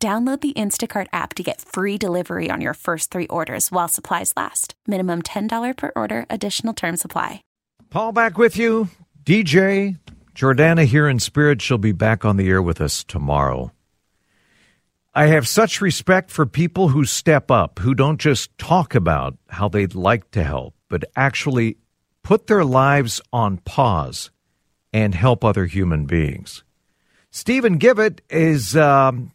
Download the Instacart app to get free delivery on your first three orders while supplies last. Minimum $10 per order, additional term supply. Paul back with you. DJ Jordana here in spirit. She'll be back on the air with us tomorrow. I have such respect for people who step up, who don't just talk about how they'd like to help, but actually put their lives on pause and help other human beings. Stephen Gibbet is. Um,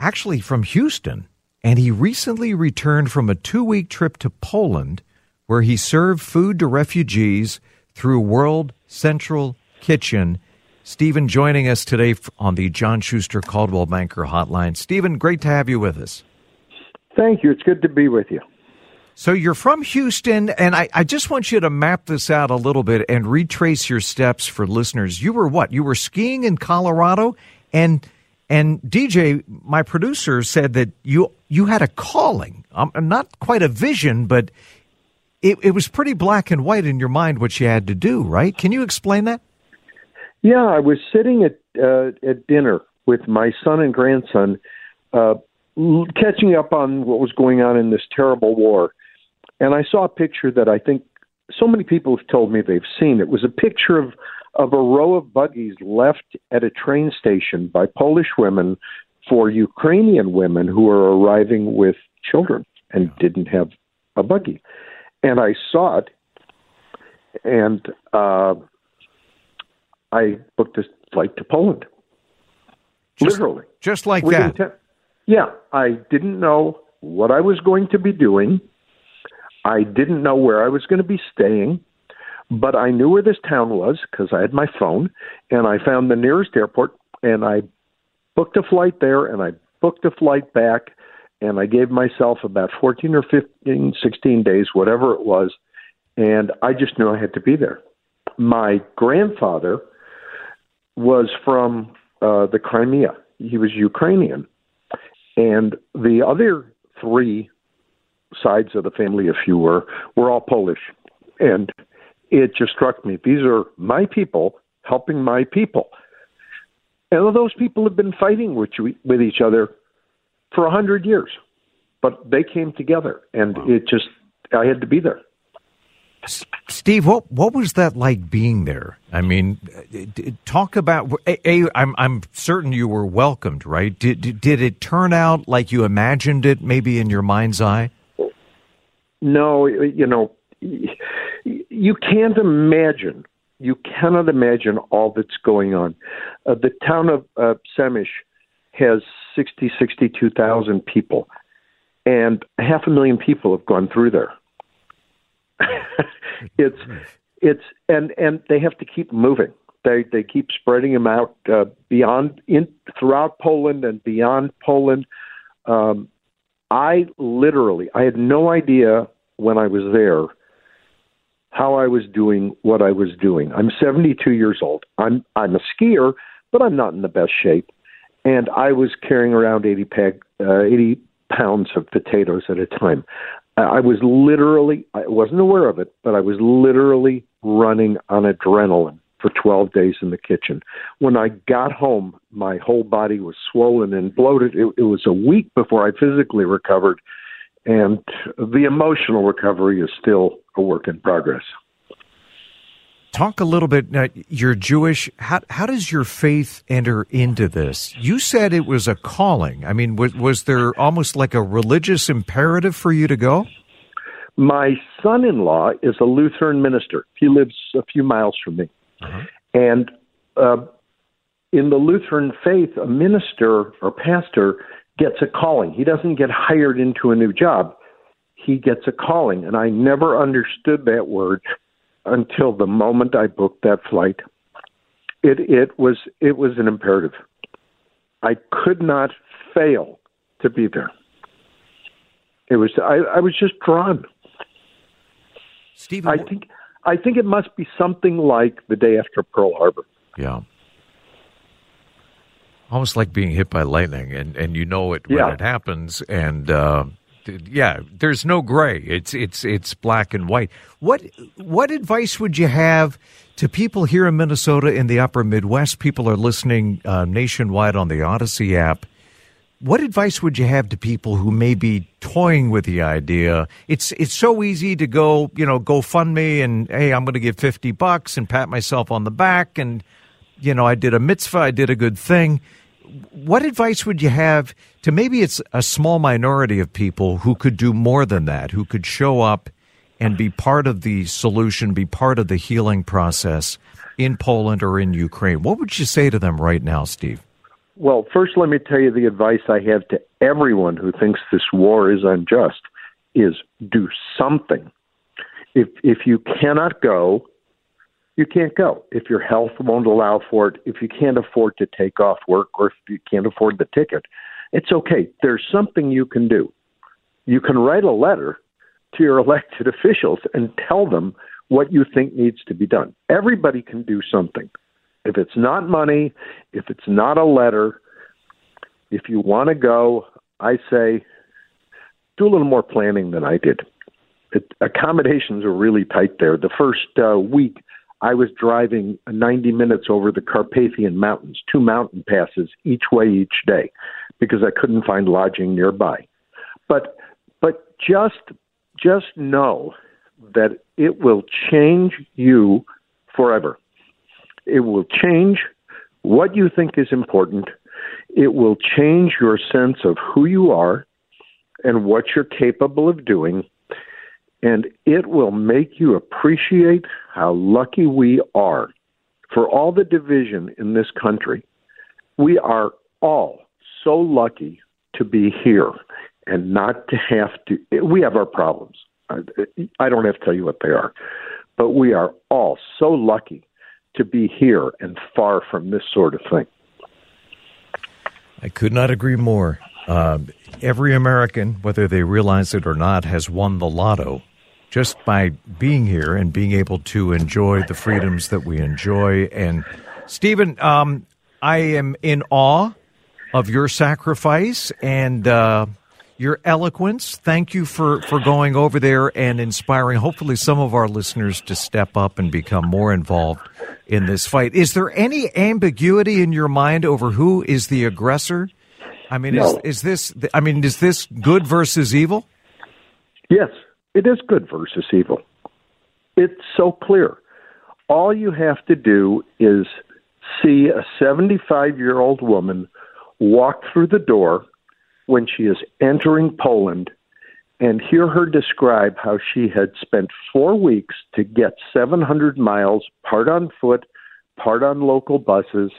actually from Houston, and he recently returned from a two week trip to Poland where he served food to refugees through World Central Kitchen. Stephen joining us today on the John Schuster Coldwell Banker Hotline. Stephen, great to have you with us. Thank you. It's good to be with you. So you're from Houston, and I, I, just want you to map this out a little bit and retrace your steps for listeners. You were what? You were skiing in Colorado, and and DJ, my producer, said that you you had a calling, um, not quite a vision, but it, it was pretty black and white in your mind what you had to do. Right? Can you explain that? Yeah, I was sitting at uh, at dinner with my son and grandson, uh, catching up on what was going on in this terrible war, and I saw a picture that I think so many people have told me they've seen. It was a picture of of a row of buggies left at a train station by Polish women for Ukrainian women who were arriving with children and didn't have a buggy. And I saw it, and uh, I booked a flight to Poland. Just, Literally. Just like that. Ten- yeah. I didn't know what I was going to be doing. I didn't know where I was going to be staying. But I knew where this town was because I had my phone, and I found the nearest airport, and I booked a flight there, and I booked a flight back, and I gave myself about 14 or 15, 16 days, whatever it was, and I just knew I had to be there. My grandfather was from uh, the Crimea. He was Ukrainian. And the other three sides of the family, if you were, were all Polish. And it just struck me these are my people helping my people. And those people have been fighting with, with each other for a hundred years, but they came together, and wow. it just I had to be there. Steve, what what was that like being there? I mean, talk about. A, a, I'm I'm certain you were welcomed, right? Did did it turn out like you imagined it, maybe in your mind's eye? No, you know, you can't imagine. You cannot imagine all that's going on. Uh, the town of uh, Przemyśl has 60, 62,000 people, and half a million people have gone through there. it's it's and and they have to keep moving. They they keep spreading them out uh, beyond in throughout Poland and beyond Poland. Um, I literally I had no idea when I was there how I was doing what I was doing. I'm 72 years old. I'm I'm a skier, but I'm not in the best shape. And I was carrying around 80 peg, uh, 80 pounds of potatoes at a time. I was literally I wasn't aware of it, but I was literally running on adrenaline for 12 days in the kitchen. When I got home, my whole body was swollen and bloated. It, it was a week before I physically recovered and the emotional recovery is still a work in progress. Talk a little bit. Uh, you're Jewish. How how does your faith enter into this? You said it was a calling. I mean, was was there almost like a religious imperative for you to go? My son-in-law is a Lutheran minister. He lives a few miles from me, uh-huh. and uh, in the Lutheran faith, a minister or pastor gets a calling. He doesn't get hired into a new job. He gets a calling. And I never understood that word until the moment I booked that flight. It it was it was an imperative. I could not fail to be there. It was I, I was just drawn. Stephen, I think I think it must be something like the day after Pearl Harbor. Yeah. Almost like being hit by lightning, and, and you know it when Yeah. it happens, and uh, yeah, there's no gray. It's it's it's black and white. What what advice would you have to people here in Minnesota in the Upper Midwest? People are listening uh, nationwide on the Audacy app. What advice would you have to people who may be toying with the idea? It's it's so easy to go, you know, go fund me and hey, I'm going to give 50 bucks and pat myself on the back and you know, I did a mitzvah, I did a good thing. What advice would you have to maybe it's a small minority of people who could do more than that, who could show up and be part of the solution, be part of the healing process in Poland or in Ukraine? What would you say to them right now, Steve? Well, first, let me tell you the advice I have to everyone who thinks this war is unjust: is do something. If if you cannot go, you can't go. If your health won't allow for it, if you can't afford to take off work, or if you can't afford the ticket, it's okay. There's something you can do. You can write a letter to your elected officials and tell them what you think needs to be done. Everybody can do something. If it's not money, if it's not a letter, if you want to go, I say do a little more planning than I did. It, accommodations are really tight there. The first uh, week, I was driving 90 minutes over the Carpathian Mountains, two mountain passes each way each day, because I couldn't find lodging nearby. But but just just know that it will change you forever. It will change what you think is important. It will change your sense of who you are and what you're capable of doing. And it will make you appreciate how lucky we are for all the division in this country. We are all so lucky to be here and not to have to. We have our problems. I don't have to tell you what they are, but we are all so lucky to be here and far from this sort of thing. I could not agree more. Uh, every American, whether they realize it or not, has won the lotto just by being here and being able to enjoy the freedoms that we enjoy. And Stephen, um, I am in awe of your sacrifice and uh, your eloquence. Thank you for, for going over there and inspiring, hopefully, some of our listeners to step up and become more involved in this fight. Is there any ambiguity in your mind over who is the aggressor? I mean, No. is, is this? I mean, is this good versus evil? Yes, it is good versus evil. It's so clear. All you have to do is see a 75 year old woman walk through the door when she is entering Poland and hear her describe how she had spent four weeks to get 700 miles, part on foot, part on local buses,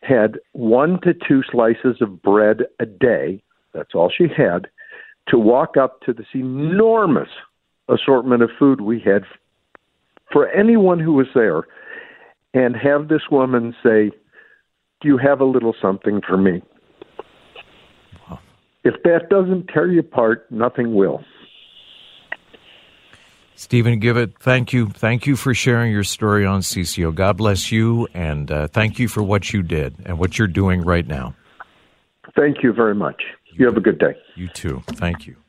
had one to two slices of bread a day. That's all she had to walk up to this enormous assortment of food we had for anyone who was there and have this woman say, Do you have a little something for me? If that doesn't tear you apart, nothing will. Stephen Gibbett, thank you. Thank you for sharing your story on CCO. God bless you, and uh, thank you for what you did and what you're doing right now. Thank you very much. You have a good day. You too. Thank you.